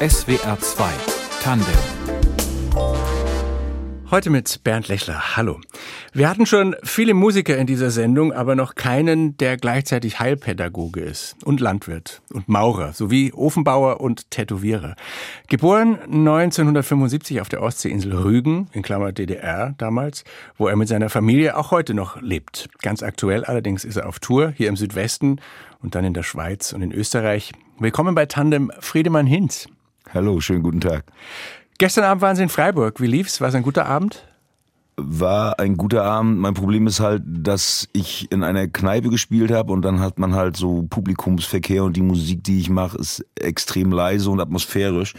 SWR 2 Tandem Heute mit Bernd Lechler. Hallo. Wir hatten schon viele Musiker in dieser Sendung, aber noch keinen, der gleichzeitig Heilpädagoge ist und Landwirt und Maurer sowie Ofenbauer und Tätowierer. Geboren 1975 auf der Ostseeinsel Rügen, in Klammer DDR damals, wo er mit seiner Familie auch heute noch lebt. Ganz aktuell allerdings ist er auf Tour hier im Südwesten und dann in der Schweiz und in Österreich. Willkommen bei Tandem Friedemann Hinz. Hallo, schönen guten Tag. Gestern Abend waren Sie in Freiburg. Wie lief's? War es ein guter Abend? War ein guter Abend. Mein Problem ist halt, dass ich in einer Kneipe gespielt habe und dann hat man halt so Publikumsverkehr und die Musik, die ich mache, ist extrem leise und atmosphärisch.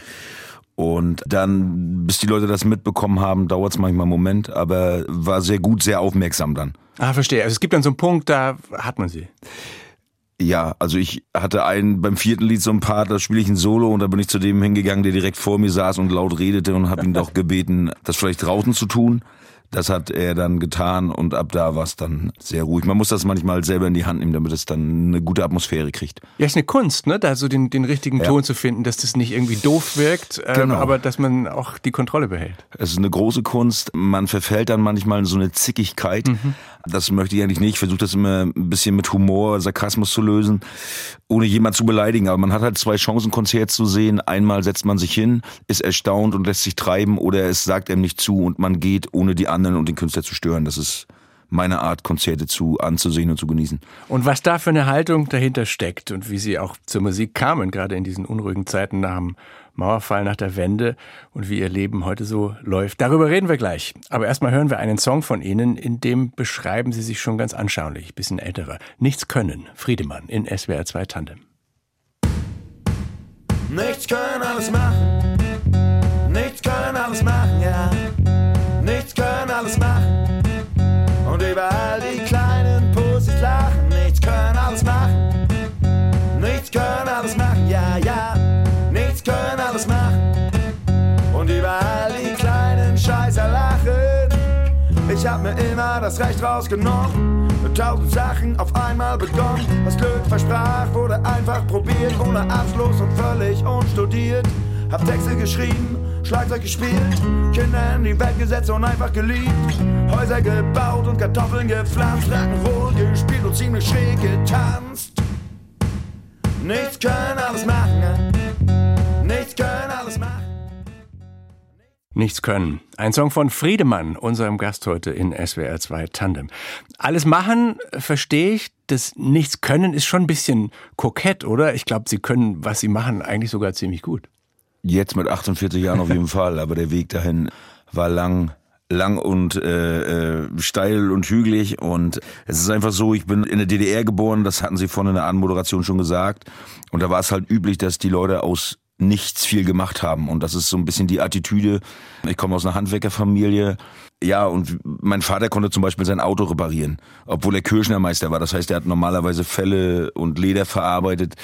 Und dann, bis die Leute das mitbekommen haben, dauert es manchmal einen Moment, aber war sehr gut, sehr aufmerksam dann. Ah, verstehe. Also es gibt dann so einen Punkt, da hat man sie. Ja, also ich hatte einen beim vierten Lied so ein Part, da spiele ich ein Solo und da bin ich zu dem hingegangen, der direkt vor mir saß und laut redete und habe ihn doch gebeten, das vielleicht draußen zu tun. Das hat er dann getan und ab da war es dann sehr ruhig. Man muss das manchmal selber in die Hand nehmen, damit es dann eine gute Atmosphäre kriegt. Ja, ist eine Kunst, ne? Da so den, den richtigen Ja. Ton zu finden, dass das nicht irgendwie doof wirkt, ähm, Genau. aber dass man auch die Kontrolle behält. Es ist eine große Kunst. Man verfällt dann manchmal in so eine Zickigkeit. Das möchte ich eigentlich nicht. Ich versuche das immer ein bisschen mit Humor, Sarkasmus zu lösen, ohne jemand zu beleidigen. Aber man hat halt zwei Chancen, Konzert zu sehen. Einmal setzt man sich hin, ist erstaunt und lässt sich treiben oder es sagt einem nicht zu und man geht, ohne die anderen und den Künstler zu stören. Das ist meine Art, Konzerte zu anzusehen und zu genießen. Und was da für eine Haltung dahinter steckt und wie sie auch zur Musik kamen, gerade in diesen unruhigen Zeiten nach dem Mauerfall, nach der Wende und wie ihr Leben heute so läuft. Darüber reden wir gleich. Aber erstmal hören wir einen Song von Ihnen, in dem beschreiben Sie sich schon ganz anschaulich, bisschen älterer. Nichts können, Friedemann in SWR 2 Tandem. Nichts können, alles machen. Nichts können, alles machen, mir immer das Recht rausgenommen. Tausend Sachen auf einmal begonnen. Was Glück versprach, wurde einfach probiert. Ohne Abschluss und völlig unstudiert. Hab Texte geschrieben, Schlagzeug gespielt. Kinder in die Welt gesetzt und einfach geliebt. Häuser gebaut und Kartoffeln gepflanzt. Rock'n'Roll gespielt und ziemlich schräg getanzt. Nichts können, alles machen. Nichts können. Ein Song von Friedemann, unserem Gast heute in SWR 2 Tandem. Alles machen, äh, verstehe ich. Das Nichts können ist schon ein bisschen kokett, oder? Ich glaube, Sie können, was Sie machen, eigentlich sogar ziemlich gut. Jetzt mit 48 Jahren auf jeden Fall, aber der Weg dahin war lang, lang und äh, äh, steil und hügelig und es ist einfach so, ich bin in der DDR geboren, das hatten Sie vorhin in der Anmoderation schon gesagt und da war es halt üblich, dass die Leute aus nichts viel gemacht haben und das ist so ein bisschen die Attitüde. Ich komme aus einer Handwerkerfamilie, ja, und mein Vater konnte zum Beispiel sein Auto reparieren, obwohl er Kirschnermeister war. Das heißt, er hat normalerweise Felle und Leder verarbeitet.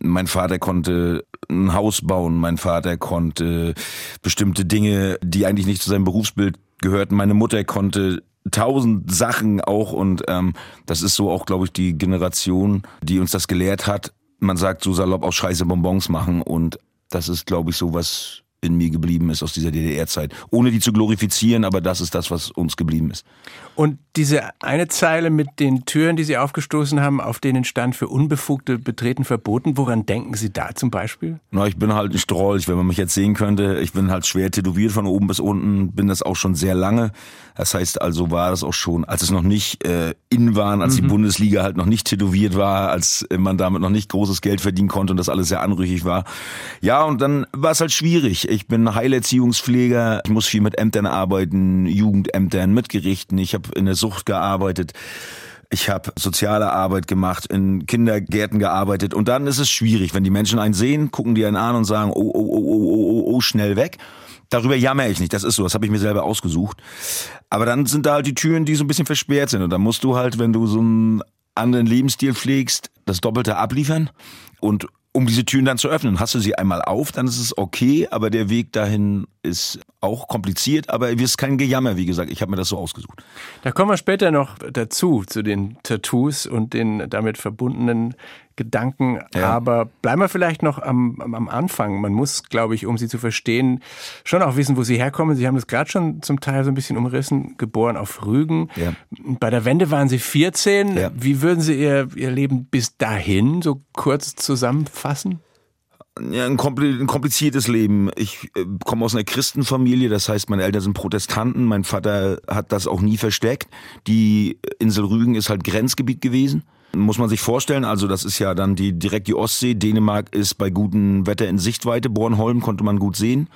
Mein Vater konnte ein Haus bauen. Mein Vater konnte bestimmte Dinge, die eigentlich nicht zu seinem Berufsbild gehörten. Meine Mutter konnte tausend Sachen auch und ähm, das ist so auch, glaube ich, die Generation, die uns das gelehrt hat. Man sagt so salopp auch Scheiße Bonbons machen und das ist, glaube ich, so was in mir geblieben ist aus dieser DDR-Zeit. Ohne die zu glorifizieren, aber das ist das, was uns geblieben ist. Und diese eine Zeile mit den Türen, die Sie aufgestoßen haben, auf denen stand für Unbefugte betreten verboten. Woran denken Sie da zum Beispiel? Na, ich bin halt ein Strolch, wenn man mich jetzt sehen könnte. Ich bin halt schwer tätowiert von oben bis unten, bin das auch schon sehr lange. Das heißt also war das auch schon, als es noch nicht äh, in waren, als die Bundesliga halt noch nicht tätowiert war, als man damit noch nicht großes Geld verdienen konnte und das alles sehr anrüchig war. Ja, und dann war es halt schwierig. Ich bin Heilerziehungspfleger, ich muss viel mit Ämtern arbeiten, Jugendämtern, mit Gerichten. Ich habe in der Sucht gearbeitet. Ich habe soziale Arbeit gemacht, in Kindergärten gearbeitet und dann ist es schwierig, wenn die Menschen einen sehen, gucken die einen an und sagen, oh, oh, oh, oh, oh, oh, oh, schnell weg. Darüber jammere ich nicht, das ist so, das habe ich mir selber ausgesucht. Aber dann sind da halt die Türen, die so ein bisschen versperrt sind und dann musst du halt, wenn du so einen anderen Lebensstil pflegst, das Doppelte abliefern und um diese Türen dann zu öffnen. Hast du sie einmal auf, dann ist es okay, aber der Weg dahin ist auch kompliziert, aber es ist kein Gejammer, wie gesagt. Ich habe mir das so ausgesucht. Da kommen wir später noch dazu, zu den Tattoos und den damit verbundenen Gedanken. Ja. Aber bleiben wir vielleicht noch am, am Anfang. Man muss, glaube ich, um Sie zu verstehen, schon auch wissen, wo Sie herkommen. Sie haben das gerade schon zum Teil so ein bisschen umrissen. Geboren auf Rügen. Ja. Bei der Wende waren Sie 14. Ja. Wie würden Sie Ihr, Ihr Leben bis dahin so kurz zusammenfassen? Ja, ein kompliziertes Leben. Ich äh, komme aus einer Christenfamilie, das heißt, meine Eltern sind Protestanten, mein Vater hat das auch nie versteckt. Die Insel Rügen ist halt Grenzgebiet gewesen. Muss man sich vorstellen, also das ist ja dann die direkt die Ostsee. Dänemark ist bei gutem Wetter in Sichtweite. Bornholm konnte man gut sehen.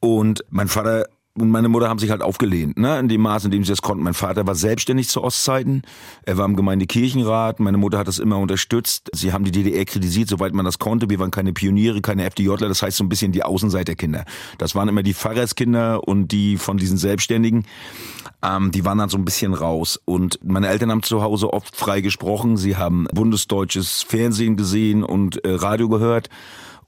Und mein Vater und meine Mutter haben sich halt aufgelehnt, ne, in dem Maß, in dem sie das konnten. Mein Vater war selbstständig zu Ostzeiten. Er war im Gemeindekirchenrat. Meine Mutter hat das immer unterstützt. Sie haben die DDR kritisiert, soweit man das konnte. Wir waren keine Pioniere, keine FDJler. Das heißt so ein bisschen die Außenseiterkinder. Das waren immer die Pfarrerskinder und die von diesen Selbstständigen. Ähm, die waren dann so ein bisschen raus. Und meine Eltern haben zu Hause oft frei gesprochen. Sie haben bundesdeutsches Fernsehen gesehen und äh, Radio gehört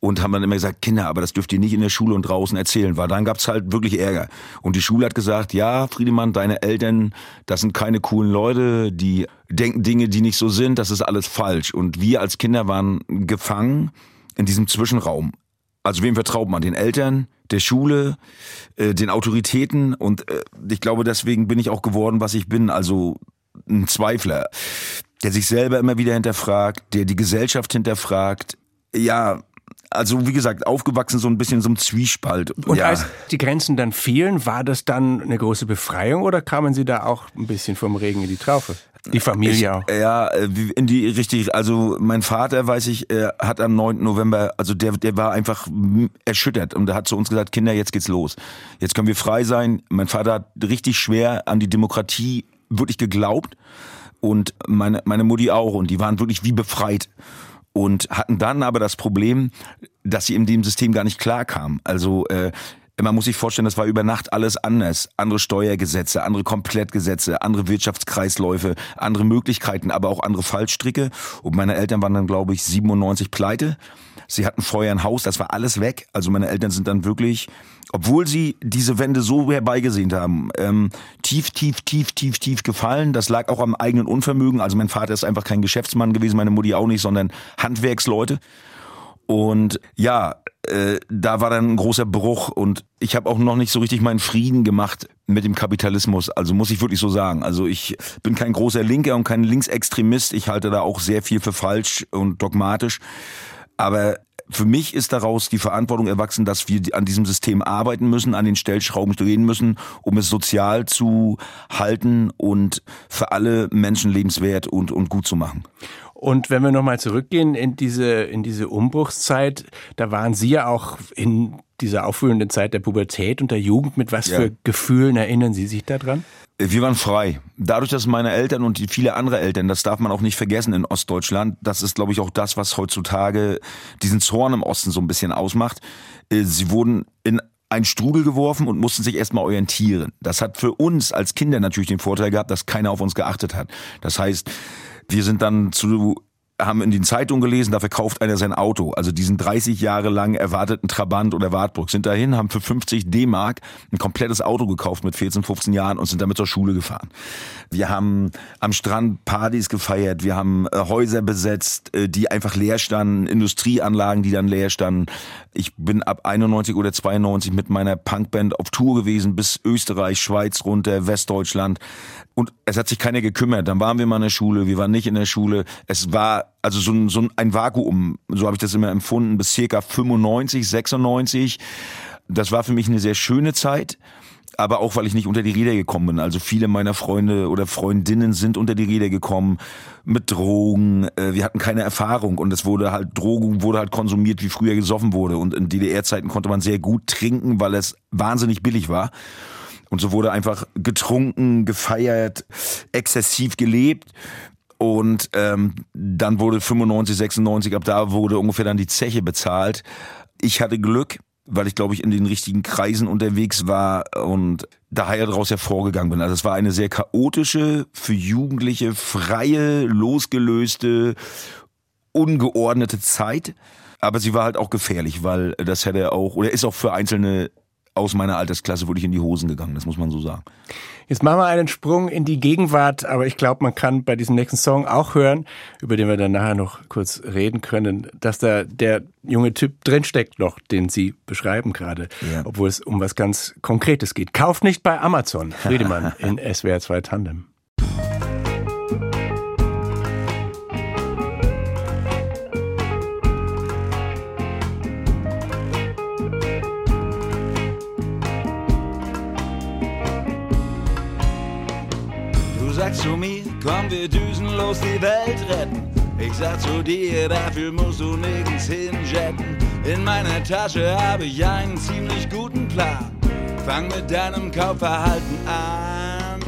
und haben dann immer gesagt, Kinder, aber das dürft ihr nicht in der Schule und draußen erzählen, weil dann gab's halt wirklich Ärger. Und die Schule hat gesagt, ja, Friedemann, deine Eltern, das sind keine coolen Leute, die denken Dinge, die nicht so sind, das ist alles falsch. Und wir als Kinder waren gefangen in diesem Zwischenraum. Also wem vertraut man? Den Eltern, der Schule, äh, den Autoritäten und äh, ich glaube, deswegen bin ich auch geworden, was ich bin, also ein Zweifler, der sich selber immer wieder hinterfragt, der die Gesellschaft hinterfragt. Ja, also wie gesagt, aufgewachsen so ein bisschen so ein Zwiespalt. Und ja. als die Grenzen dann fielen, war das dann eine große Befreiung oder kamen Sie da auch ein bisschen vom Regen in die Traufe? Die Familie ich, auch. Ja, in die richtig. Also mein Vater, weiß ich, hat am 9. November, also der, der war einfach erschüttert und der hat zu uns gesagt, Kinder, jetzt geht's los. Jetzt können wir frei sein. Mein Vater hat richtig schwer an die Demokratie wirklich geglaubt und meine, meine Mutti auch und die waren wirklich wie befreit und hatten dann aber das Problem, dass sie in dem System gar nicht klarkamen. Also äh, man muss sich vorstellen, das war über Nacht alles anders. Andere Steuergesetze, andere Komplettgesetze, andere Wirtschaftskreisläufe, andere Möglichkeiten, aber auch andere Fallstricke. Und meine Eltern waren dann, glaube ich, 97 pleite. Sie hatten vorher ein Haus, das war alles weg. Also meine Eltern sind dann wirklich, obwohl sie diese Wende so herbeigesehnt haben, ähm, tief, tief, tief, tief, tief gefallen. Das lag auch am eigenen Unvermögen. Also mein Vater ist einfach kein Geschäftsmann gewesen, meine Mutti auch nicht, sondern Handwerksleute. Und ja, äh, da war dann ein großer Bruch und ich habe auch noch nicht so richtig meinen Frieden gemacht mit dem Kapitalismus. Also muss ich wirklich so sagen. Also ich bin kein großer Linker und kein Linksextremist. Ich halte da auch sehr viel für falsch und dogmatisch. Aber für mich ist daraus die Verantwortung erwachsen, dass wir an diesem System arbeiten müssen, an den Stellschrauben drehen müssen, um es sozial zu halten und für alle Menschen lebenswert und, und gut zu machen. Und wenn wir nochmal zurückgehen in diese, in diese Umbruchszeit, da waren Sie ja auch in dieser aufwühlenden Zeit der Pubertät und der Jugend. Mit was ja. für Gefühlen erinnern Sie sich daran? Wir waren frei. Dadurch, dass meine Eltern und viele andere Eltern, das darf man auch nicht vergessen in Ostdeutschland, das ist, glaube ich, auch das, was heutzutage diesen Zorn im Osten so ein bisschen ausmacht. Äh, sie wurden in ein Strudel geworfen und mussten sich erstmal orientieren. Das hat für uns als Kinder natürlich den Vorteil gehabt, dass keiner auf uns geachtet hat. Das heißt, wir sind dann zu haben in den Zeitungen gelesen, da verkauft einer sein Auto. Also diesen 30 Jahre lang erwarteten Trabant oder Wartburg sind dahin, haben für 50 D-Mark ein komplettes Auto gekauft mit 14, 15 Jahren und sind damit zur Schule gefahren. Wir haben am Strand Partys gefeiert, wir haben äh, Häuser besetzt, äh, die einfach leer standen, Industrieanlagen, die dann leer standen. Ich bin ab 91 oder 92 mit meiner Punkband auf Tour gewesen bis Österreich, Schweiz runter, Westdeutschland. Und es hat sich keiner gekümmert. Dann waren wir mal in der Schule, wir waren nicht in der Schule. Es war also so ein, so ein Vakuum, so habe ich das immer empfunden, bis circa 95, 96. Das war für mich eine sehr schöne Zeit aber auch weil ich nicht unter die Räder gekommen bin. Also viele meiner Freunde oder Freundinnen sind unter die Räder gekommen mit Drogen. Äh, wir hatten keine Erfahrung und es wurde halt Drogen wurde halt konsumiert, wie früher gesoffen wurde. Und in DDR-Zeiten konnte man sehr gut trinken, weil es wahnsinnig billig war. Und so wurde einfach getrunken, gefeiert, exzessiv gelebt. Und ähm, dann wurde 95, 96, ab da wurde ungefähr dann die Zeche bezahlt. Ich hatte Glück, weil ich glaube ich in den richtigen Kreisen unterwegs war und daher daraus hervorgegangen bin. Also es war eine sehr chaotische, für Jugendliche freie, losgelöste, ungeordnete Zeit. Aber sie war halt auch gefährlich, weil das hätte auch, oder ist auch für Einzelne aus meiner Altersklasse wirklich in die Hosen gegangen, das muss man so sagen. Jetzt machen wir einen Sprung in die Gegenwart, aber ich glaube, man kann bei diesem nächsten Song auch hören, über den wir dann nachher noch kurz reden können, dass da der junge Typ drinsteckt noch, den Sie beschreiben gerade, ja. obwohl es um was ganz Konkretes geht. Kauft nicht bei Amazon, Friedemann in SWR 2 Tandem. Los, die Welt retten. Ich sag zu dir, dafür musst du nirgends hinjetten. In meiner Tasche habe ich einen ziemlich guten Plan. Fang mit deinem Kaufverhalten an.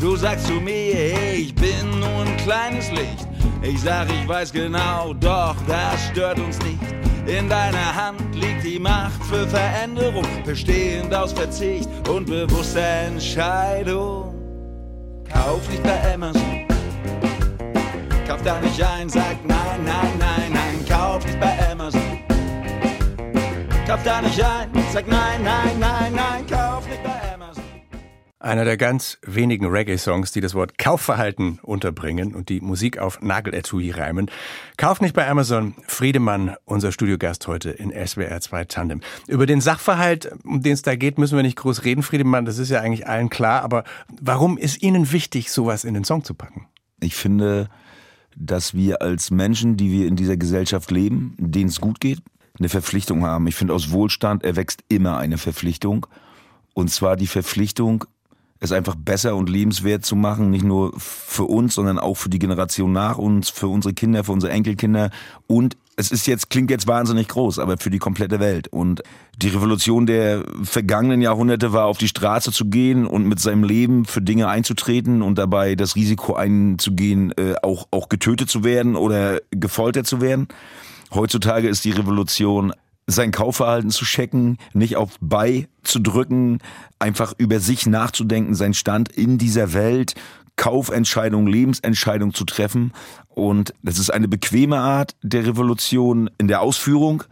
Du sagst zu mir, hey, ich bin nur ein kleines Licht. Ich sag, ich weiß genau, doch das stört uns nicht. In deiner Hand liegt die Macht für Veränderung, bestehend aus Verzicht und bewusster Entscheidung. Kauf nicht bei Amazon. Kauf da nicht ein, sag nein, nein, nein, nein. Kauf nicht bei Amazon. Kauf da nicht ein, sag nein, nein, nein, nein. Kauf nicht bei Amazon. Einer der ganz wenigen Reggae-Songs, die das Wort Kaufverhalten unterbringen und die Musik auf Nageletui reimen. Kauf nicht bei Amazon. Friedemann, unser Studiogast heute in SWR 2 Tandem. Über den Sachverhalt, um den es da geht, müssen wir nicht groß reden, Friedemann. Das ist ja eigentlich allen klar. Aber warum ist Ihnen wichtig, sowas in den Song zu packen? Ich finde, dass wir als Menschen, die wir in dieser Gesellschaft leben, denen es gut geht, eine Verpflichtung haben. Ich finde, aus Wohlstand erwächst immer eine Verpflichtung. Und zwar die Verpflichtung, es einfach besser und lebenswert zu machen, nicht nur für uns, sondern auch für die Generation nach uns, für unsere Kinder, für unsere Enkelkinder und es ist jetzt, klingt jetzt wahnsinnig groß, aber für die komplette Welt. Und die Revolution der vergangenen Jahrhunderte war, auf die Straße zu gehen und mit seinem Leben für Dinge einzutreten und dabei das Risiko einzugehen, äh, auch, auch getötet zu werden oder gefoltert zu werden. Heutzutage ist die Revolution sein Kaufverhalten zu checken, nicht auf Bei zu drücken, einfach über sich nachzudenken, sein Stand in dieser Welt, Kaufentscheidung, Lebensentscheidung zu treffen. Und das ist eine bequeme Art der Revolution in der Ausführung,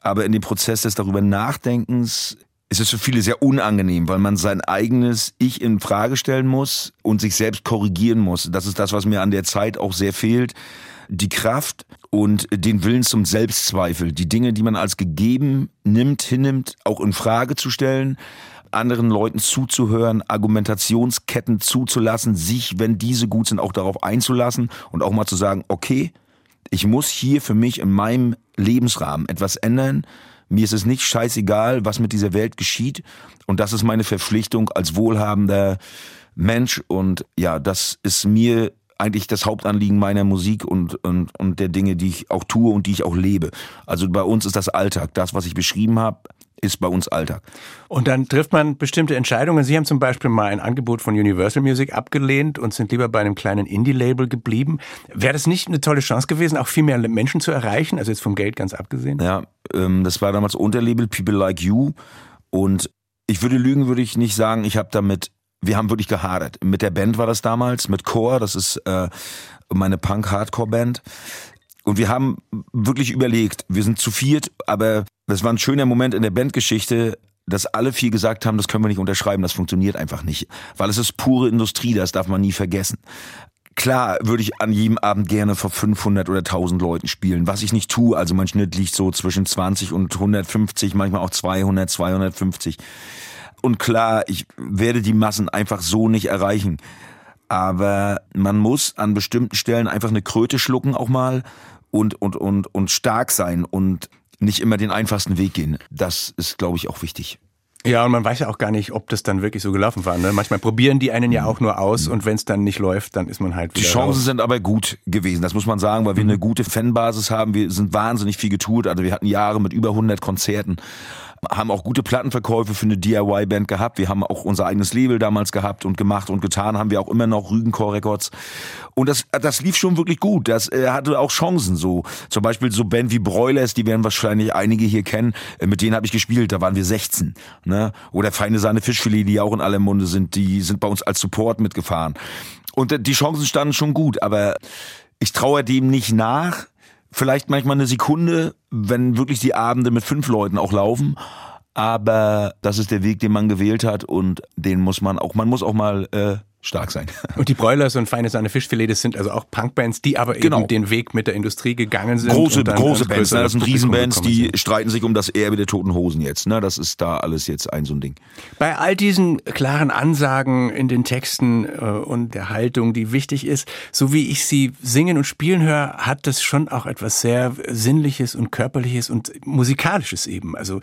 aber in dem Prozess des darüber Nachdenkens ist es für viele sehr unangenehm, weil man sein eigenes Ich in Frage stellen muss und sich selbst korrigieren muss. Das ist das, was mir an der Zeit auch sehr fehlt. Die Kraft, und den Willen zum Selbstzweifel, die Dinge, die man als gegeben nimmt, hinnimmt, auch in Frage zu stellen, anderen Leuten zuzuhören, Argumentationsketten zuzulassen, sich, wenn diese gut sind, auch darauf einzulassen und auch mal zu sagen, okay, ich muss hier für mich in meinem Lebensrahmen etwas ändern. Mir ist es nicht scheißegal, was mit dieser Welt geschieht. Und das ist meine Verpflichtung als wohlhabender Mensch. Und ja, das ist mir eigentlich das Hauptanliegen meiner Musik und, und, und der Dinge, die ich auch tue und die ich auch lebe. Also bei uns ist das Alltag. Das, was ich beschrieben habe, ist bei uns Alltag. Und dann trifft man bestimmte Entscheidungen. Sie haben zum Beispiel mal ein Angebot von Universal Music abgelehnt und sind lieber bei einem kleinen Indie-Label geblieben. Wäre das nicht eine tolle Chance gewesen, auch viel mehr Menschen zu erreichen? Also jetzt vom Geld ganz abgesehen? Ja, ähm, das war damals Unterlabel People Like You. Und ich würde lügen, würde ich nicht sagen, ich habe damit wir haben wirklich gehadert. Mit der Band war das damals, mit Core, das ist äh, meine Punk-Hardcore-Band. Und wir haben wirklich überlegt, wir sind zu viert, aber das war ein schöner Moment in der Bandgeschichte, dass alle vier gesagt haben, das können wir nicht unterschreiben, das funktioniert einfach nicht. Weil es ist pure Industrie, das darf man nie vergessen. Klar würde ich an jedem Abend gerne vor 500 oder 1000 Leuten spielen, was ich nicht tue. Also mein Schnitt liegt so zwischen 20 und 150, manchmal auch 200, 250. Und klar, ich werde die Massen einfach so nicht erreichen. Aber man muss an bestimmten Stellen einfach eine Kröte schlucken auch mal und, und, und, und stark sein und nicht immer den einfachsten Weg gehen. Das ist, glaube ich, auch wichtig. Ja, und man weiß ja auch gar nicht, ob das dann wirklich so gelaufen war. Ne? Manchmal probieren die einen ja auch nur aus und wenn es dann nicht läuft, dann ist man halt wieder Die Chancen raus. sind aber gut gewesen, das muss man sagen, weil wir mhm. eine gute Fanbasis haben. Wir sind wahnsinnig viel getourt. Also wir hatten Jahre mit über 100 Konzerten haben auch gute Plattenverkäufe für eine DIY-Band gehabt. Wir haben auch unser eigenes Label damals gehabt und gemacht und getan, haben wir auch immer noch Rügencore Records. Und das, das lief schon wirklich gut. Das äh, hatte auch Chancen so. Zum Beispiel so Band wie Broilers, die werden wahrscheinlich einige hier kennen. Äh, mit denen habe ich gespielt, da waren wir 16. Ne? Oder Feine Sahne Fischfilet, die auch in aller Munde sind, die sind bei uns als Support mitgefahren. Und äh, die Chancen standen schon gut, aber ich traue dem nicht nach, vielleicht manchmal eine Sekunde, wenn wirklich die Abende mit fünf Leuten auch laufen. aber das ist der Weg, den man gewählt hat und den muss man auch, man muss auch mal äh, stark sein. Und die Broilers und Feine Sahne Fischfilet, das sind also auch Punkbands, die aber Genau. eben den Weg mit der Industrie gegangen sind. Große, große Bands, ne? das sind Riesenbands, die sind. streiten sich um das Erbe der Toten Hosen jetzt. Ne? Das ist da alles jetzt ein so ein Ding. Bei all diesen klaren Ansagen in den Texten äh, und der Haltung, die wichtig ist, so wie ich sie singen und spielen höre, hat das schon auch etwas sehr Sinnliches und Körperliches und Musikalisches eben. Also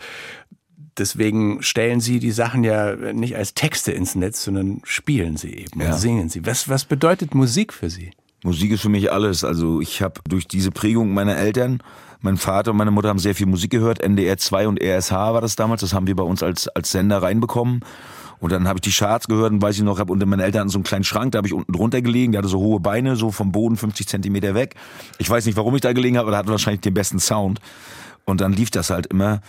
deswegen stellen Sie die Sachen ja nicht als Texte ins Netz, sondern spielen sie eben Ja. singen sie. Was, was bedeutet Musik für Sie? Musik ist für mich alles. Also ich habe durch diese Prägung meiner Eltern, mein Vater und meine Mutter haben sehr viel Musik gehört. NDR 2 und RSH war das damals. Das haben wir bei uns als, als Sender reinbekommen. Und dann habe ich die Charts gehört und weiß ich noch, hab unter meine Eltern so einen kleinen Schrank, da habe ich unten drunter gelegen, der hatte so hohe Beine, so vom Boden 50 Zentimeter weg. Ich weiß nicht, warum ich da gelegen habe, aber der hatte wahrscheinlich den besten Sound. Und dann lief das halt immer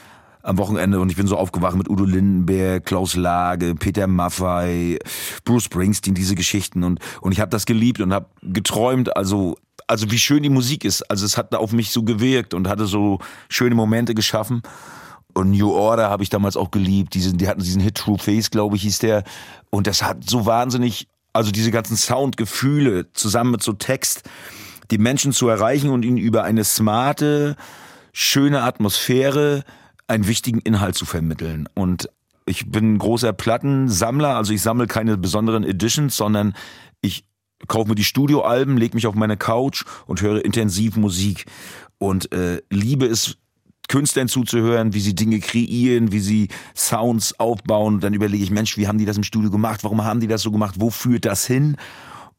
am Wochenende und ich bin so aufgewacht mit Udo Lindenberg, Klaus Lage, Peter Maffay, Bruce Springsteen, diese Geschichten und und ich habe das geliebt und habe geträumt, also also wie schön die Musik ist, also es hat auf mich so gewirkt und hatte so schöne Momente geschaffen. Und New Order habe ich damals auch geliebt. Diesen, die hatten diesen Hit True Face, glaube ich, hieß der. Und das hat so wahnsinnig, also diese ganzen Soundgefühle zusammen mit so Text, die Menschen zu erreichen und ihnen über eine smarte, schöne Atmosphäre einen wichtigen Inhalt zu vermitteln. Und ich bin ein großer Plattensammler, also ich sammle keine besonderen Editions, sondern ich kaufe mir die Studioalben, lege mich auf meine Couch und höre intensiv Musik. Und äh, liebe es, Künstlern zuzuhören, wie sie Dinge kreieren, wie sie Sounds aufbauen. Dann überlege ich, Mensch, wie haben die das im Studio gemacht? Warum haben die das so gemacht? Wo führt das hin?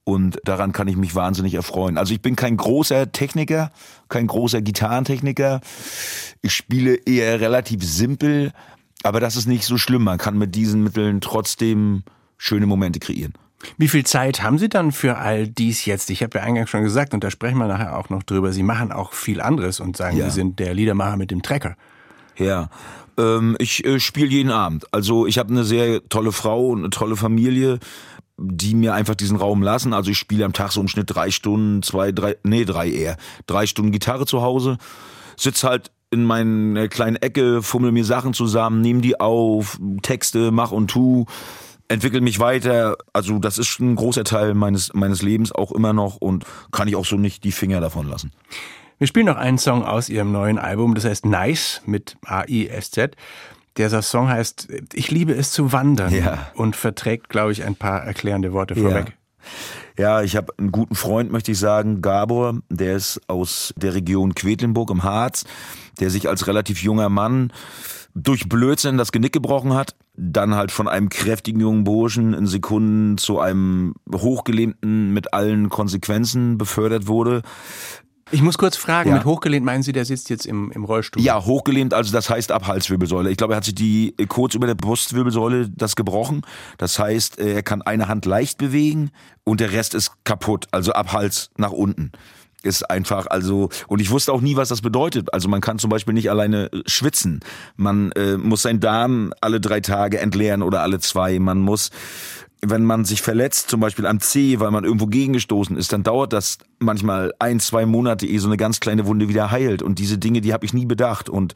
Und daran kann ich mich wahnsinnig erfreuen. Also ich bin kein großer Techniker, kein großer Gitarrentechniker. Ich spiele eher relativ simpel, aber das ist nicht so schlimm. Man kann mit diesen Mitteln trotzdem schöne Momente kreieren. Wie viel Zeit haben Sie dann für all dies jetzt? Ich habe ja eingangs schon gesagt, und da sprechen wir nachher auch noch drüber, Sie machen auch viel anderes und sagen, Ja. Sie sind der Liedermacher mit dem Trecker. Ja, ähm, ich äh, spiele jeden Abend. Also ich habe eine sehr tolle Frau und eine tolle Familie, die mir einfach diesen Raum lassen. Also ich spiele am Tag so im Schnitt drei Stunden, zwei, drei, nee, drei eher, drei Stunden Gitarre zu Hause, sitz halt in meiner kleinen Ecke, fummel mir Sachen zusammen, nehme die auf, Texte, mach und tu, entwickel mich weiter. Also das ist ein großer Teil meines meines Lebens auch immer noch und kann ich auch so nicht die Finger davon lassen. Wir spielen noch einen Song aus Ihrem neuen Album, das heißt Nice mit A-I-S-Z. Der Song heißt Ich liebe es zu wandern Ja. und verträgt, glaube ich, ein paar erklärende Worte vorweg. Ja, ich habe einen guten Freund, möchte ich sagen, Gabor, der ist aus der Region Quedlinburg im Harz, der sich als relativ junger Mann durch Blödsinn das Genick gebrochen hat, dann halt von einem kräftigen jungen Burschen in Sekunden zu einem hochgelähmten mit allen Konsequenzen befördert wurde. Ich muss kurz fragen, Ja. mit hochgelehnt meinen Sie, der sitzt jetzt im, im Rollstuhl? Ja, hochgelähmt, also das heißt ab Halswirbelsäule. Ich glaube, er hat sich die äh, kurz über der Brustwirbelsäule das gebrochen. Das heißt, äh, er kann eine Hand leicht bewegen und der Rest ist kaputt, also ab Hals nach unten. Ist einfach, also, und ich wusste auch nie, was das bedeutet. Also man kann zum Beispiel nicht alleine schwitzen. Man äh, muss seinen Darm alle drei Tage entleeren oder alle zwei. Man muss wenn man sich verletzt, zum Beispiel am Zeh, weil man irgendwo gegengestoßen ist, dann dauert das manchmal ein, zwei Monate, ehe so eine ganz kleine Wunde wieder heilt. Und diese Dinge, die habe ich nie bedacht. Und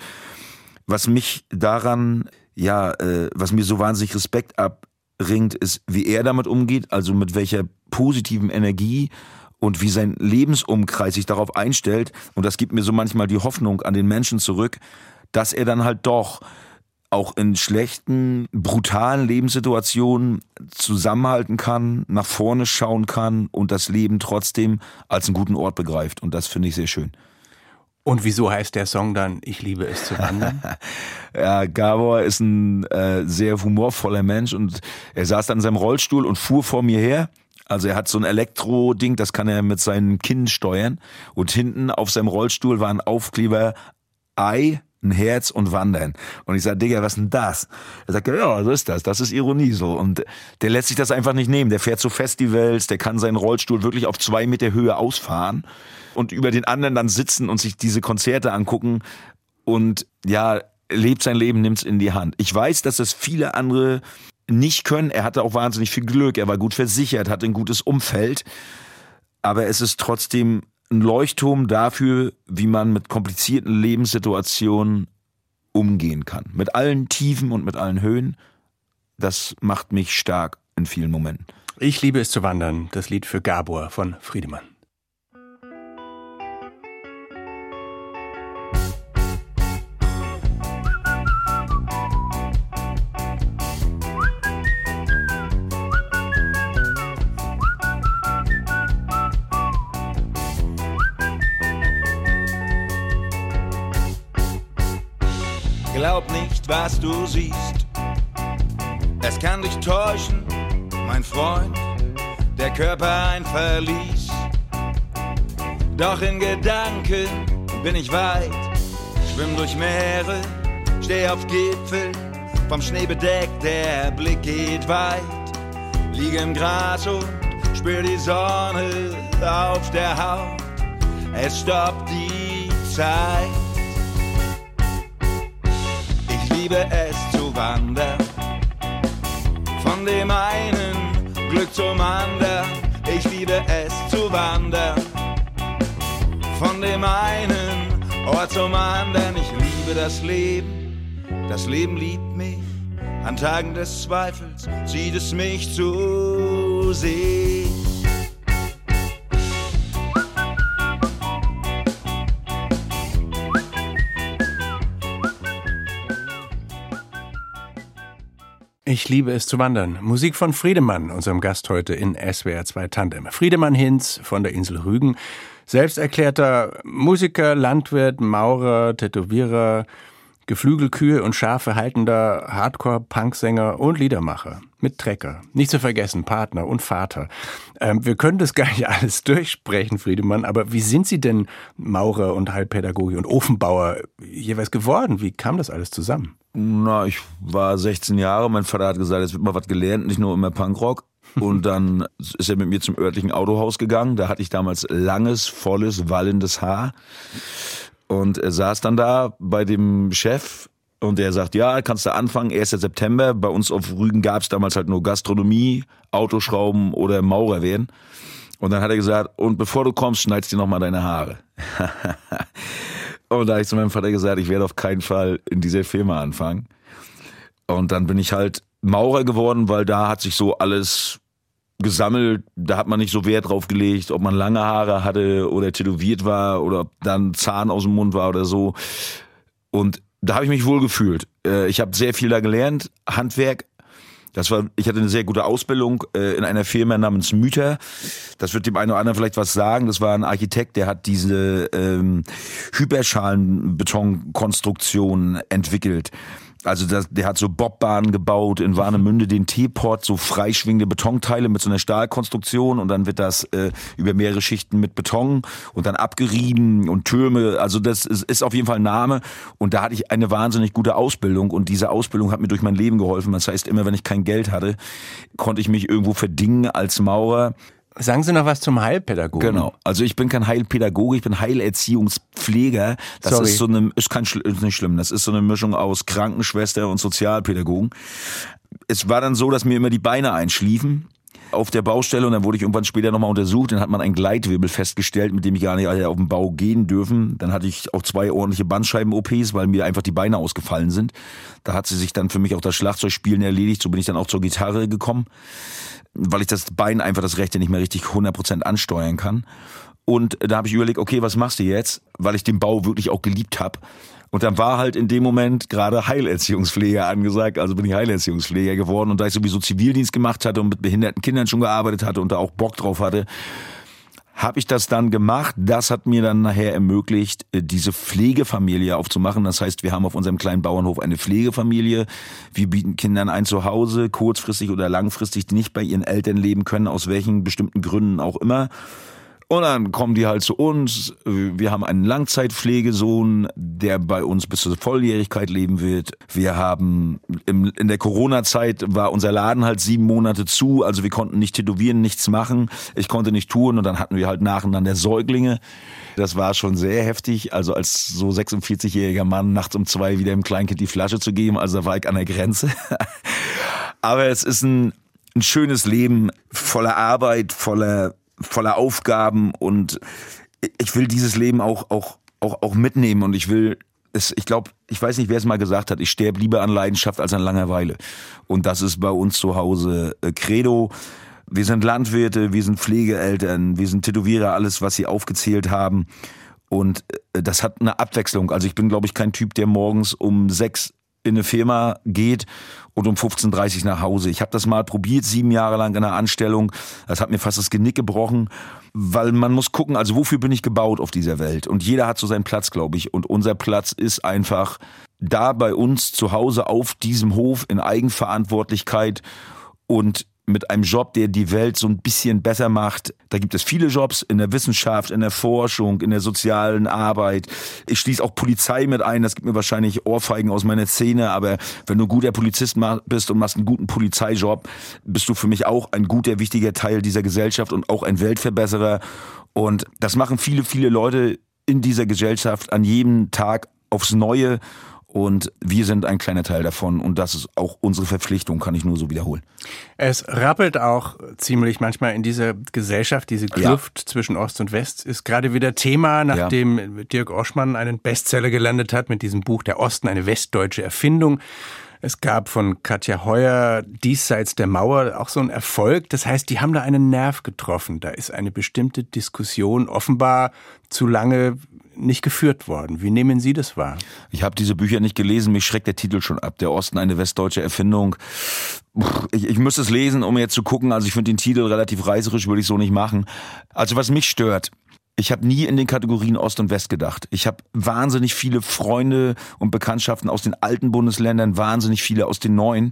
was mich daran, ja, äh, was mir so wahnsinnig Respekt abringt, ist, wie er damit umgeht, also mit welcher positiven Energie und wie sein Lebensumkreis sich darauf einstellt. Und das gibt mir so manchmal die Hoffnung an den Menschen zurück, dass er dann halt doch auch in schlechten, brutalen Lebenssituationen zusammenhalten kann, nach vorne schauen kann und das Leben trotzdem als einen guten Ort begreift. Und das finde ich sehr schön. Und wieso heißt der Song dann Ich liebe es zu wandern? Ja, Gabor ist ein äh, sehr humorvoller Mensch und er saß dann in seinem Rollstuhl und fuhr vor mir her. Also er hat so ein Elektro-Ding, das kann er mit seinen Kinn steuern. Und hinten auf seinem Rollstuhl war ein Aufkleber Ei, ein Herz und Wandern. Und ich sag, Digga, was denn das? Er sagt, ja, so ist das. Das ist Ironie so. Und der lässt sich das einfach nicht nehmen. Der fährt zu Festivals, der kann seinen Rollstuhl wirklich auf zwei Meter Höhe ausfahren und über den anderen dann sitzen und sich diese Konzerte angucken und ja, lebt sein Leben, nimmt's in die Hand. Ich weiß, dass das viele andere nicht können. Er hatte auch wahnsinnig viel Glück. Er war gut versichert, hatte ein gutes Umfeld. Aber es ist trotzdem ein Leuchtturm dafür, wie man mit komplizierten Lebenssituationen umgehen kann. Mit allen Tiefen und mit allen Höhen. Das macht mich stark in vielen Momenten. Ich liebe es zu wandern, das Lied für Gabor von Friedemann. Nicht, was du siehst. Es kann dich täuschen, mein Freund, der Körper ein Verlies. Doch in Gedanken bin ich weit, schwimm durch Meere, steh auf Gipfel, vom Schnee bedeckt, der Blick geht weit. Liege im Gras und spür die Sonne auf der Haut, es stoppt die Zeit. Liebe es zu wandern von dem einen Glück zum anderen. Ich liebe es zu wandern. Von dem einen Ort zum anderen. Ich liebe das Leben. Das Leben liebt mich. An Tagen des Zweifels zieht es mich zu sich. Ich liebe es zu wandern. Musik von Friedemann, unserem Gast heute in SWR 2 Tandem. Friedemann Hinz von der Insel Rügen. Selbsterklärter Musiker, Landwirt, Maurer, Tätowierer, Geflügelkühe und Schafe haltender Hardcore-Punksänger und Liedermacher. Mit Trecker. Nicht zu vergessen, Partner und Vater. Ähm, wir können das gar nicht alles durchsprechen, Friedemann, aber wie sind Sie denn Maurer und Heilpädagoge und Ofenbauer jeweils geworden? Wie kam das alles zusammen? Na, ich war 16 Jahre, mein Vater hat gesagt, es wird mal was gelernt, nicht nur immer Punkrock. Und dann ist er mit mir zum örtlichen Autohaus gegangen. Da hatte ich damals langes, volles, wallendes Haar. Und er saß dann da bei dem Chef und der sagt, ja, kannst du anfangen, 1. September. Bei uns auf Rügen gab es damals halt nur Gastronomie, Autoschrauben oder Maurer werden. Und dann hat er gesagt, und bevor du kommst, schneidest dir nochmal deine Haare. und da habe ich zu meinem Vater gesagt, ich werde auf keinen Fall in dieser Firma anfangen. Und dann bin ich halt Maurer geworden, weil da hat sich so alles gesammelt, da hat man nicht so Wert drauf gelegt, ob man lange Haare hatte oder tätowiert war oder ob dann Zahn aus dem Mund war oder so. Und da habe ich mich wohl gefühlt. Äh, ich habe sehr viel da gelernt, Handwerk. Das war, ich hatte eine sehr gute Ausbildung äh, in einer Firma namens Müter. Das wird dem einen oder anderen vielleicht was sagen. Das war ein Architekt, der hat diese ähm, Hyperschalenbetonkonstruktion entwickelt. Also das, der hat so Bobbahnen gebaut in Warnemünde, den Teepot, so freischwingende Betonteile mit so einer Stahlkonstruktion und dann wird das äh, über mehrere Schichten mit Beton und dann abgerieben und Türme. Also das ist, ist auf jeden Fall ein Name und da hatte ich eine wahnsinnig gute Ausbildung und diese Ausbildung hat mir durch mein Leben geholfen. Das heißt, immer wenn ich kein Geld hatte, konnte ich mich irgendwo verdingen als Maurer. Sagen Sie noch was zum Heilpädagogen? Genau. Also ich bin kein Heilpädagoge, ich bin Heilerziehungspfleger. Das Sorry. ist so eine, ist kein, ist nicht schlimm. Das ist so eine Mischung aus Krankenschwester und Sozialpädagogen. Es war dann so, dass mir immer die Beine einschliefen auf der Baustelle und dann wurde ich irgendwann später nochmal untersucht. Dann hat man einen Gleitwirbel festgestellt, mit dem ich gar nicht auf den Bau gehen dürfen. Dann hatte ich auch zwei ordentliche Bandscheiben-OPs, weil mir einfach die Beine ausgefallen sind. Da hat sie sich dann für mich auch das Schlagzeugspielen erledigt. So bin ich dann auch zur Gitarre gekommen weil ich das Bein einfach das rechte nicht mehr richtig 100% ansteuern kann. Und da habe ich überlegt, okay, was machst du jetzt? Weil ich den Bau wirklich auch geliebt habe. Und dann war halt in dem Moment gerade Heilerziehungspfleger angesagt, also bin ich Heilerziehungspfleger geworden. Und da ich sowieso Zivildienst gemacht hatte und mit behinderten Kindern schon gearbeitet hatte und da auch Bock drauf hatte, habe ich das dann gemacht. Das hat mir dann nachher ermöglicht, äh, diese Pflegefamilie aufzumachen. Das heißt, wir haben auf unserem kleinen Bauernhof eine Pflegefamilie. Wir bieten Kindern ein Zuhause, kurzfristig oder langfristig, die nicht bei ihren Eltern leben können, aus welchen bestimmten Gründen auch immer. Und dann kommen die halt zu uns. Wir haben einen Langzeitpflegesohn, der bei uns bis zur Volljährigkeit leben wird. Wir haben im, in der Corona-Zeit war unser Laden halt sieben Monate zu, also wir konnten nicht tätowieren, nichts machen. Ich konnte nicht touren und dann hatten wir halt nacheinander Säuglinge. Das war schon sehr heftig. Also als so 46-jähriger Mann nachts um zwei wieder dem Kleinkind die Flasche zu geben, also da war ich an der Grenze. Aber es ist ein, ein schönes Leben voller Arbeit, voller voller Aufgaben und ich will dieses Leben auch, auch, auch, auch mitnehmen und ich will es, ich glaube, ich weiß nicht, wer es mal gesagt hat, ich sterbe lieber an Leidenschaft als an Langeweile. Und das ist bei uns zu Hause äh, Credo. Wir sind Landwirte, wir sind Pflegeeltern, wir sind Tätowierer, alles, was Sie aufgezählt haben. Und äh, das hat eine Abwechslung. Also ich bin, glaube ich, kein Typ, der morgens um sechs in eine Firma geht und um 15.30 Uhr nach Hause. Ich habe das mal probiert, sieben Jahre lang in einer Anstellung. Das hat mir fast das Genick gebrochen, weil man muss gucken, also wofür bin ich gebaut auf dieser Welt? Und jeder hat so seinen Platz, glaube ich. Und unser Platz ist einfach da bei uns zu Hause auf diesem Hof in Eigenverantwortlichkeit und mit einem Job, der die Welt so ein bisschen besser macht. Da gibt es viele Jobs in der Wissenschaft, in der Forschung, in der sozialen Arbeit. Ich schließe auch Polizei mit ein. Das gibt mir wahrscheinlich Ohrfeigen aus meiner Szene. Aber wenn du ein guter Polizist bist und machst einen guten Polizeijob, bist du für mich auch ein guter, wichtiger Teil dieser Gesellschaft und auch ein Weltverbesserer. Und das machen viele, viele Leute in dieser Gesellschaft an jedem Tag aufs Neue. Und wir sind ein kleiner Teil davon und das ist auch unsere Verpflichtung, kann ich nur so wiederholen. Es rappelt auch ziemlich manchmal in dieser Gesellschaft, diese Kluft ja. zwischen Ost und West ist gerade wieder Thema, nachdem ja. Dirk Oschmann einen Bestseller gelandet hat mit diesem Buch Der Osten, eine westdeutsche Erfindung. Es gab von Katja Heuer diesseits der Mauer auch so einen Erfolg. Das heißt, die haben da einen Nerv getroffen. Da ist eine bestimmte Diskussion offenbar zu lange nicht geführt worden. Wie nehmen Sie das wahr? Ich habe diese Bücher nicht gelesen, mich schreckt der Titel schon ab. Der Osten, eine westdeutsche Erfindung. Ich, ich müsste es lesen, um jetzt zu gucken. Also ich finde den Titel relativ reißerisch, würde ich so nicht machen. Also was mich stört, ich habe nie in den Kategorien Ost und West gedacht. Ich habe wahnsinnig viele Freunde und Bekanntschaften aus den alten Bundesländern, wahnsinnig viele aus den neuen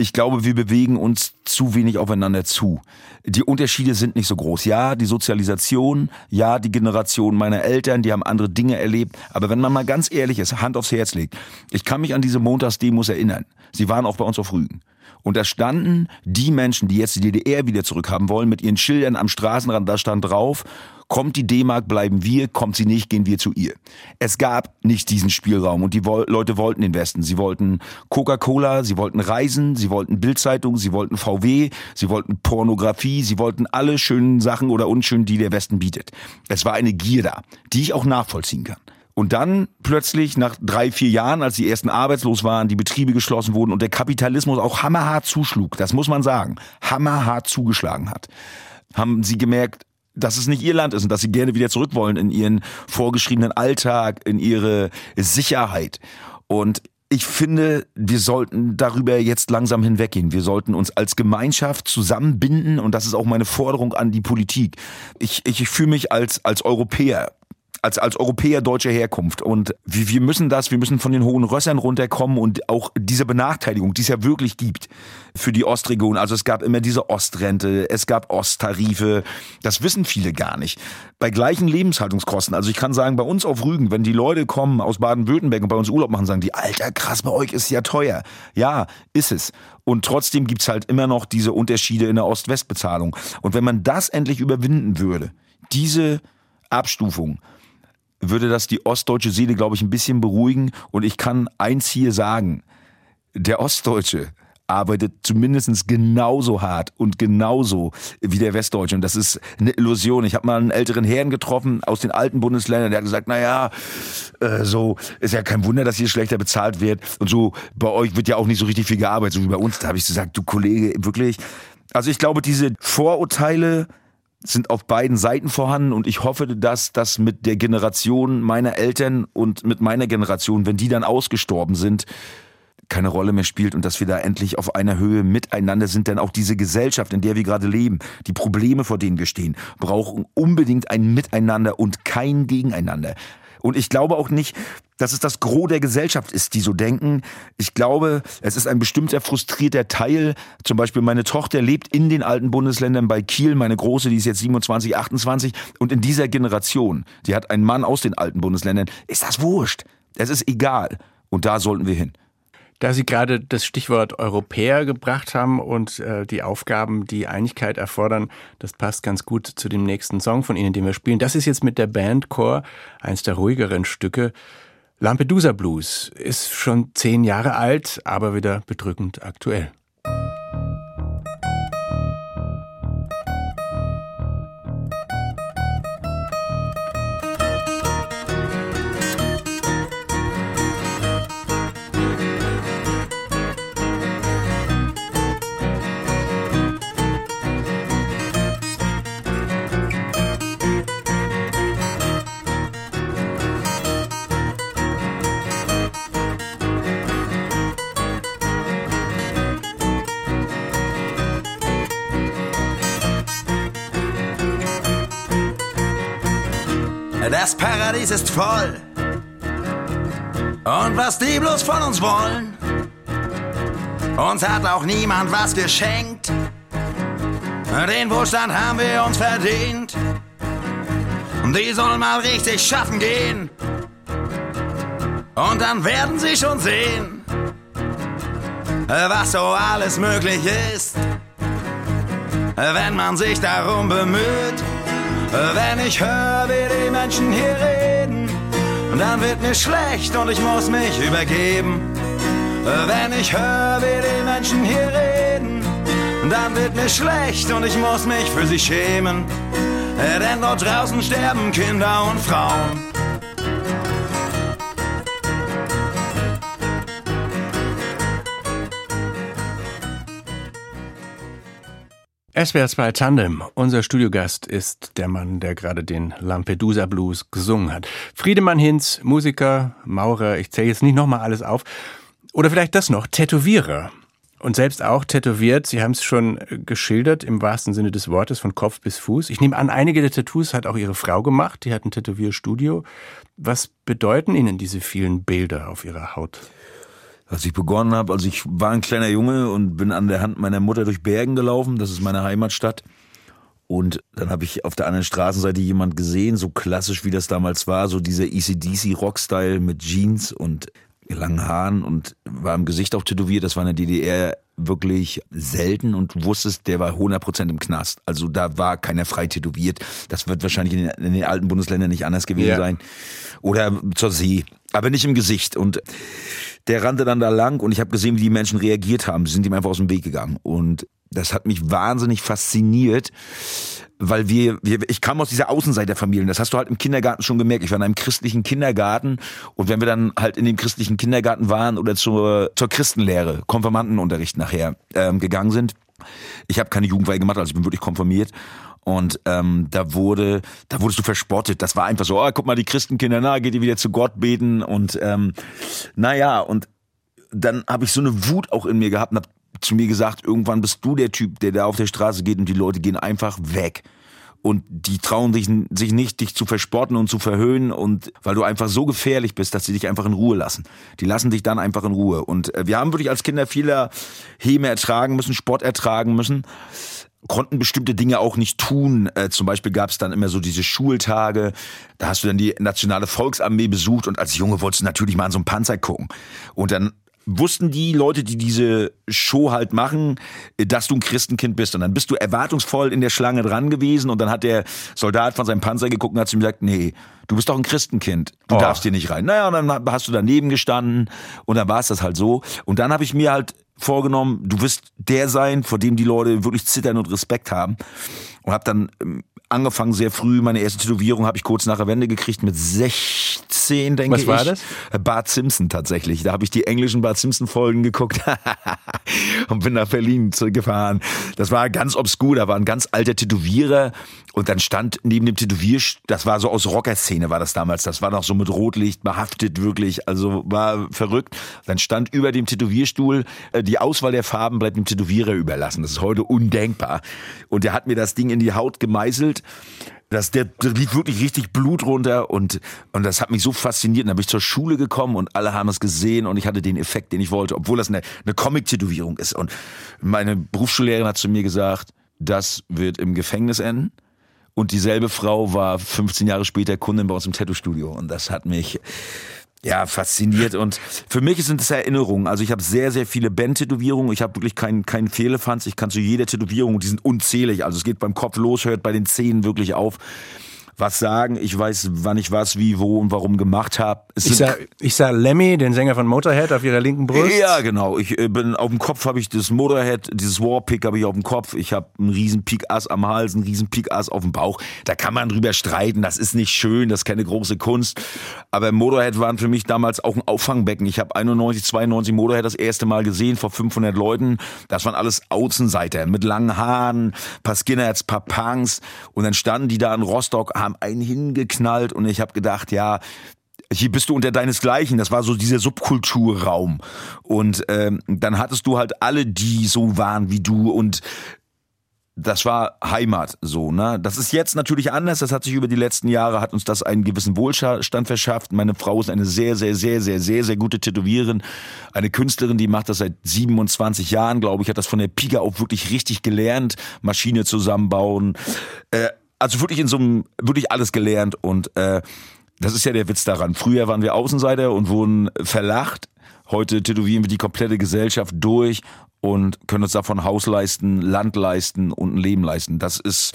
ich glaube, wir bewegen uns zu wenig aufeinander zu. Die Unterschiede sind nicht so groß. Ja, die Sozialisation, ja, die Generation meiner Eltern, die haben andere Dinge erlebt. Aber wenn man mal ganz ehrlich ist, Hand aufs Herz legt, ich kann mich an diese Montagsdemos erinnern. Sie waren auch bei uns auf Rügen. Und da standen die Menschen, die jetzt die DDR wieder zurückhaben wollen, mit ihren Schildern am Straßenrand, da stand drauf, kommt die D-Mark, bleiben wir, kommt sie nicht, gehen wir zu ihr. Es gab nicht diesen Spielraum und die Leute wollten den Westen. Sie wollten Coca-Cola, sie wollten Reisen, sie wollten Bildzeitung, sie wollten VW, sie wollten Pornografie, sie wollten alle schönen Sachen oder unschönen, die der Westen bietet. Es war eine Gier da, die ich auch nachvollziehen kann. Und dann plötzlich nach drei, vier Jahren, als die ersten arbeitslos waren, die Betriebe geschlossen wurden und der Kapitalismus auch hammerhart zuschlug, das muss man sagen, hammerhart zugeschlagen hat, haben sie gemerkt, dass es nicht ihr Land ist und dass sie gerne wieder zurück wollen in ihren vorgeschriebenen Alltag, in ihre Sicherheit. Und ich finde, wir sollten darüber jetzt langsam hinweggehen. Wir sollten uns als Gemeinschaft zusammenbinden und das ist auch meine Forderung an die Politik. Ich, ich, ich fühle mich als, als Europäer als, als Europäer deutscher Herkunft. Und wir, wir müssen das, wir müssen von den hohen Rössern runterkommen und auch diese Benachteiligung, die es ja wirklich gibt für die Ostregion. Also es gab immer diese Ostrente, es gab Osttarife. Das wissen viele gar nicht. Bei gleichen Lebenshaltungskosten. Also ich kann sagen, bei uns auf Rügen, wenn die Leute kommen aus Baden-Württemberg und bei uns Urlaub machen, sagen die, alter krass, bei euch ist ja teuer. Ja, ist es. Und trotzdem gibt's halt immer noch diese Unterschiede in der Ost-West-Bezahlung. Und wenn man das endlich überwinden würde, diese Abstufung, würde das die ostdeutsche Seele, glaube ich, ein bisschen beruhigen. Und ich kann eins hier sagen. Der Ostdeutsche arbeitet zumindest genauso hart und genauso wie der Westdeutsche. Und das ist eine Illusion. Ich habe mal einen älteren Herrn getroffen aus den alten Bundesländern, der hat gesagt, na ja, äh, so ist ja kein Wunder, dass hier schlechter bezahlt wird. Und so bei euch wird ja auch nicht so richtig viel gearbeitet, so wie bei uns. Da habe ich gesagt, du Kollege, wirklich. Also ich glaube, diese Vorurteile sind auf beiden Seiten vorhanden und ich hoffe, dass das mit der Generation meiner Eltern und mit meiner Generation, wenn die dann ausgestorben sind, keine Rolle mehr spielt und dass wir da endlich auf einer Höhe miteinander sind, denn auch diese Gesellschaft, in der wir gerade leben, die Probleme, vor denen wir stehen, brauchen unbedingt ein Miteinander und kein Gegeneinander. Und ich glaube auch nicht, dass es das Gros der Gesellschaft ist, die so denken. Ich glaube, es ist ein bestimmter frustrierter Teil. Zum Beispiel meine Tochter lebt in den alten Bundesländern bei Kiel, meine Große, die ist jetzt 27, 28. Und in dieser Generation, die hat einen Mann aus den alten Bundesländern, ist das wurscht. Es ist egal. Und da sollten wir hin. Da Sie gerade das Stichwort Europäer gebracht haben und äh, die Aufgaben, die Einigkeit erfordern, das passt ganz gut zu dem nächsten Song von Ihnen, den wir spielen. Das ist jetzt mit der Band Core eins der ruhigeren Stücke. Lampedusa Blues ist schon zehn Jahre alt, aber wieder bedrückend aktuell. Das Paradies ist voll. Und was die bloß von uns wollen, uns hat auch niemand was geschenkt. Den Wohlstand haben wir uns verdient. Die sollen mal richtig schaffen gehen. Und dann werden sie schon sehen, was so alles möglich ist, wenn man sich darum bemüht. Wenn ich höre, wie die Menschen hier reden, dann wird mir schlecht und ich muss mich übergeben. Wenn ich höre, wie die Menschen hier reden, dann wird mir schlecht und ich muss mich für sie schämen. Denn dort draußen sterben Kinder und Frauen. SWR 2 Tandem. Unser Studiogast ist der Mann, der gerade den Lampedusa Blues gesungen hat. Friedemann Hinz, Musiker, Maurer, ich zähle jetzt nicht nochmal alles auf. Oder vielleicht das noch, Tätowierer. Und selbst auch tätowiert, Sie haben es schon geschildert, im wahrsten Sinne des Wortes, von Kopf bis Fuß. Ich nehme an, einige der Tattoos hat auch Ihre Frau gemacht, die hat ein Tätowierstudio. Was bedeuten Ihnen diese vielen Bilder auf Ihrer Haut? Als ich begonnen habe, also ich war ein kleiner Junge und bin an der Hand meiner Mutter durch Bergen gelaufen, das ist meine Heimatstadt. Und dann habe ich auf der anderen Straßenseite jemand gesehen, so klassisch wie das damals war, so dieser ECDC Rockstyle mit Jeans und langen Haaren und war im Gesicht auch tätowiert. Das war in der DDR wirklich selten und wusstest, der war 100% im Knast. Also da war keiner frei tätowiert. Das wird wahrscheinlich in den, in den alten Bundesländern nicht anders gewesen ja. sein. Oder zur See, aber nicht im Gesicht. Und der rannte dann da lang und ich habe gesehen, wie die Menschen reagiert haben. Sie sind ihm einfach aus dem Weg gegangen. Und das hat mich wahnsinnig fasziniert, weil wir, wir ich kam aus dieser Außenseiterfamilie. Das hast du halt im Kindergarten schon gemerkt. Ich war in einem christlichen Kindergarten und wenn wir dann halt in dem christlichen Kindergarten waren oder zur, zur Christenlehre, Konfirmandenunterricht nachher ähm, gegangen sind, ich habe keine Jugendweihe gemacht, also ich bin wirklich konfirmiert. Und ähm, da wurde, da wurdest du verspottet. Das war einfach so, oh, guck mal, die Christenkinder, na, geht ihr wieder zu Gott beten und ähm, naja, und dann habe ich so eine Wut auch in mir gehabt und hab zu mir gesagt, irgendwann bist du der Typ, der da auf der Straße geht und die Leute gehen einfach weg. Und die trauen sich, sich nicht, dich zu verspotten und zu verhöhnen und weil du einfach so gefährlich bist, dass sie dich einfach in Ruhe lassen. Die lassen dich dann einfach in Ruhe. Und äh, wir haben wirklich als Kinder viele Häme ertragen müssen, Sport ertragen müssen konnten bestimmte Dinge auch nicht tun. Äh, zum Beispiel gab es dann immer so diese Schultage, da hast du dann die nationale Volksarmee besucht und als Junge wolltest du natürlich mal an so einem Panzer gucken. Und dann wussten die Leute, die diese Show halt machen, dass du ein Christenkind bist. Und dann bist du erwartungsvoll in der Schlange dran gewesen und dann hat der Soldat von seinem Panzer geguckt und hat zu ihm gesagt, nee, du bist doch ein Christenkind, du oh. darfst hier nicht rein. Naja, und dann hast du daneben gestanden und dann war es das halt so. Und dann habe ich mir halt vorgenommen, du wirst der sein, vor dem die Leute wirklich zittern und Respekt haben. Und habe dann ähm, angefangen sehr früh. Meine erste Tätowierung habe ich kurz nach der Wende gekriegt mit 16, denke ich. Was war das? Bart Simpson tatsächlich. Da habe ich die englischen Bart Simpson Folgen geguckt und bin nach Berlin zurückgefahren. Das war ganz obskur. Da war ein ganz alter Tätowierer und dann stand neben dem Tätowier, das war so aus Rockerszene war das damals. Das war noch so mit Rotlicht behaftet wirklich. Also war verrückt. Dann stand über dem Tätowierstuhl äh, die Auswahl der Farben bleibt dem Tätowierer überlassen. Das ist heute undenkbar. Und der hat mir das Ding in die Haut gemeißelt das, der, der lief wirklich richtig Blut runter und, und das hat mich so fasziniert. Und dann bin ich zur Schule gekommen und alle haben es gesehen und ich hatte den Effekt, den ich wollte, obwohl das eine, eine Comic-Tätowierung ist. Und meine Berufsschullehrerin hat zu mir gesagt, das wird im Gefängnis enden. Und dieselbe Frau war 15 Jahre später Kundin bei uns im Tattoo-Studio. Und das hat mich ja, fasziniert. Und für mich sind es Erinnerungen. Also ich habe sehr, sehr viele Band-Tätowierungen. Ich habe wirklich keinen keinen Fehlefanz. Ich kann zu jeder Tätowierung, die sind unzählig. Also es geht beim Kopf los, hört bei den Zähnen wirklich auf was sagen. Ich weiß, wann ich was, wie, wo und warum gemacht habe. Ich sah, ich sah Lemmy, den Sänger von Motorhead, auf ihrer linken Brust. Ja, genau. Ich äh, bin auf dem Kopf habe ich das Motorhead, dieses Warpick habe ich auf dem Kopf. Ich habe einen riesen Pikass am Hals, einen riesen Pikass auf dem Bauch. Da kann man drüber streiten. Das ist nicht schön, das ist keine große Kunst. Aber Motorhead waren für mich damals auch ein Auffangbecken. Ich habe 91, 92 Motorhead das erste Mal gesehen vor 500 Leuten. Das waren alles Außenseiter mit langen Haaren, paar Skinheads, paar Punks. Und dann standen die da in Rostock, haben einen hingeknallt und ich habe gedacht, ja, hier bist du unter deinesgleichen. Das war so dieser das war Heimat so, ne? Das ist jetzt natürlich anders. Das hat sich über die letzten Jahre hat uns das einen gewissen Wohlstand verschafft. Meine Frau ist eine sehr, sehr, sehr, sehr, sehr, sehr gute Tätowiererin, eine Künstlerin, die macht das seit 27 Jahren, glaube ich, hat das von der Pika auf wirklich richtig gelernt, Maschine zusammenbauen, äh, also wirklich in so einem wirklich alles gelernt und äh, das ist ja der Witz daran. Früher waren wir Außenseiter und wurden verlacht. Heute tätowieren wir die komplette Gesellschaft durch und können uns davon Haus leisten, Land leisten und ein Leben leisten. Das ist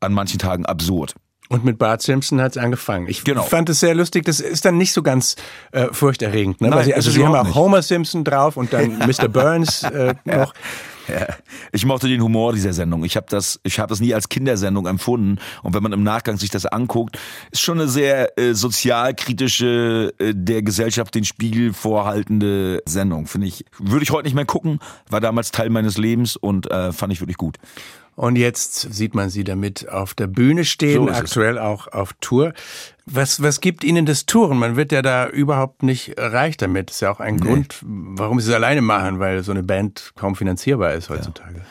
an manchen Tagen absurd. Und mit Bart Simpson hat es angefangen. Ich Genau. fand es sehr lustig. Das ist dann nicht so ganz äh, furchterregend. Ne? Nein, sie, also sie haben auch nicht. Homer Simpson drauf und dann Mr. Burns äh, noch. Ja, ich mochte den Humor dieser Sendung. Ich habe das, ich habe das nie als Kindersendung empfunden. Und wenn man im Nachgang sich das anguckt, ist schon eine sehr äh, sozialkritische, äh, der Gesellschaft den Spiegel vorhaltende Sendung. Finde ich, würde ich heute nicht mehr gucken. War damals Teil meines Lebens und äh, fand ich wirklich gut. Und jetzt sieht man sie damit auf der Bühne stehen, So ist es. aktuell auch auf Tour. Was, was gibt Ihnen das Touren? Man wird ja da überhaupt nicht reich damit. Das ist ja auch ein Grund, warum Sie es alleine machen, weil so eine Band kaum finanzierbar ist heutzutage.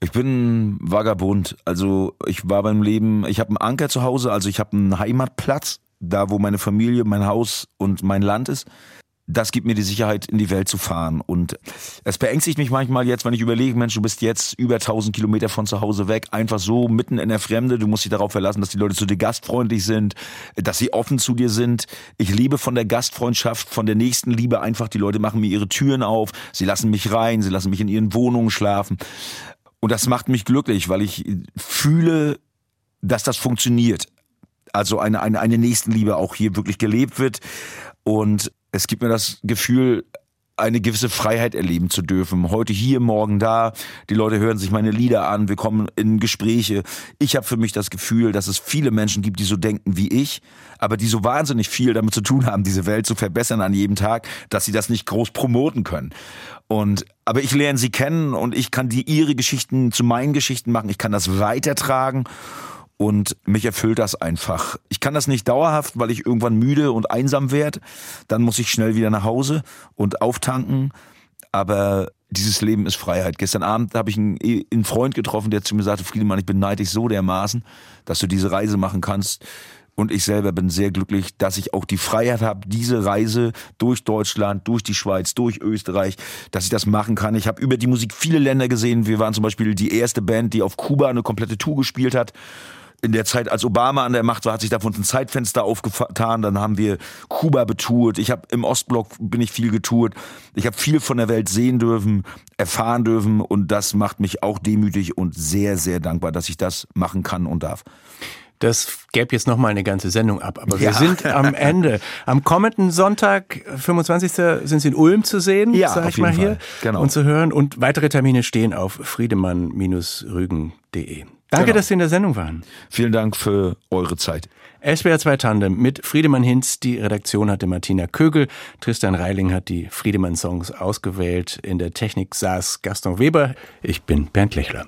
Ich bin Vagabund. Also ich war beim Leben, ich habe einen Anker zu Hause, also ich habe einen Heimatplatz, da wo meine Familie, mein Haus und mein Land ist. Das gibt mir die Sicherheit, in die Welt zu fahren. Und es beängstigt mich manchmal jetzt, wenn ich überlege, Mensch, du bist jetzt über 1000 Kilometer von zu Hause weg, einfach so mitten in der Fremde. Du musst dich darauf verlassen, dass die Leute zu dir gastfreundlich sind, dass sie offen zu dir sind. Ich liebe von der Gastfreundschaft, von der nächsten Liebe einfach. Die Leute machen mir ihre Türen auf, sie lassen mich rein, sie lassen mich in ihren Wohnungen schlafen. Und das macht mich glücklich, weil ich fühle, dass das funktioniert. Also eine, eine, eine Nächstenliebe auch hier wirklich gelebt wird. Und es gibt mir das Gefühl, eine gewisse Freiheit erleben zu dürfen. Heute hier, morgen da. Die Leute hören sich meine Lieder an. Wir kommen in Gespräche. Ich habe für mich das Gefühl, dass es viele Menschen gibt, die so denken wie ich, aber die so wahnsinnig viel damit zu tun haben, diese Welt zu verbessern an jedem Tag, dass sie das nicht groß promoten können. Und aber ich lerne sie kennen und ich kann die ihre Geschichten zu meinen Geschichten machen. Ich kann das weitertragen und mich erfüllt das einfach. Ich kann das nicht dauerhaft, weil ich irgendwann müde und einsam werde. Dann muss ich schnell wieder nach Hause und auftanken. Aber dieses Leben ist Freiheit. Gestern Abend habe ich einen, einen Freund getroffen, der zu mir sagte, Friedemann, ich beneide dich so dermaßen, dass du diese Reise machen kannst. Und ich selber bin sehr glücklich, dass ich auch die Freiheit habe, diese Reise durch Deutschland, durch die Schweiz, durch Österreich, dass ich das machen kann. Ich habe über die Musik viele Länder gesehen. Wir waren zum Beispiel die erste Band, die auf Kuba eine komplette Tour gespielt hat. In der Zeit, als Obama an der Macht war, hat sich davon ein Zeitfenster aufgetan. Dann haben wir Kuba betourt. Ich habe im Ostblock bin ich viel getourt. Ich habe viel von der Welt sehen dürfen, erfahren dürfen und das macht mich auch demütig und sehr, sehr dankbar, dass ich das machen kann und darf. Das gäbe jetzt noch mal eine ganze Sendung ab, aber wir Ja. sind am Ende. Am kommenden Sonntag, 25. sind Sie in Ulm zu sehen, Ja, sag ich mal hier. Genau. und zu hören. Und weitere Termine stehen auf friedemann-rügen.de. Danke, Genau. dass Sie in der Sendung waren. Vielen Dank für eure Zeit. SWR 2 Tandem mit Friedemann Hinz. Die Redaktion hatte Martina Kögel. Tristan Reiling hat die Friedemann-Songs ausgewählt. In der Technik saß Gaston Weber. Ich bin Bernd Lechler.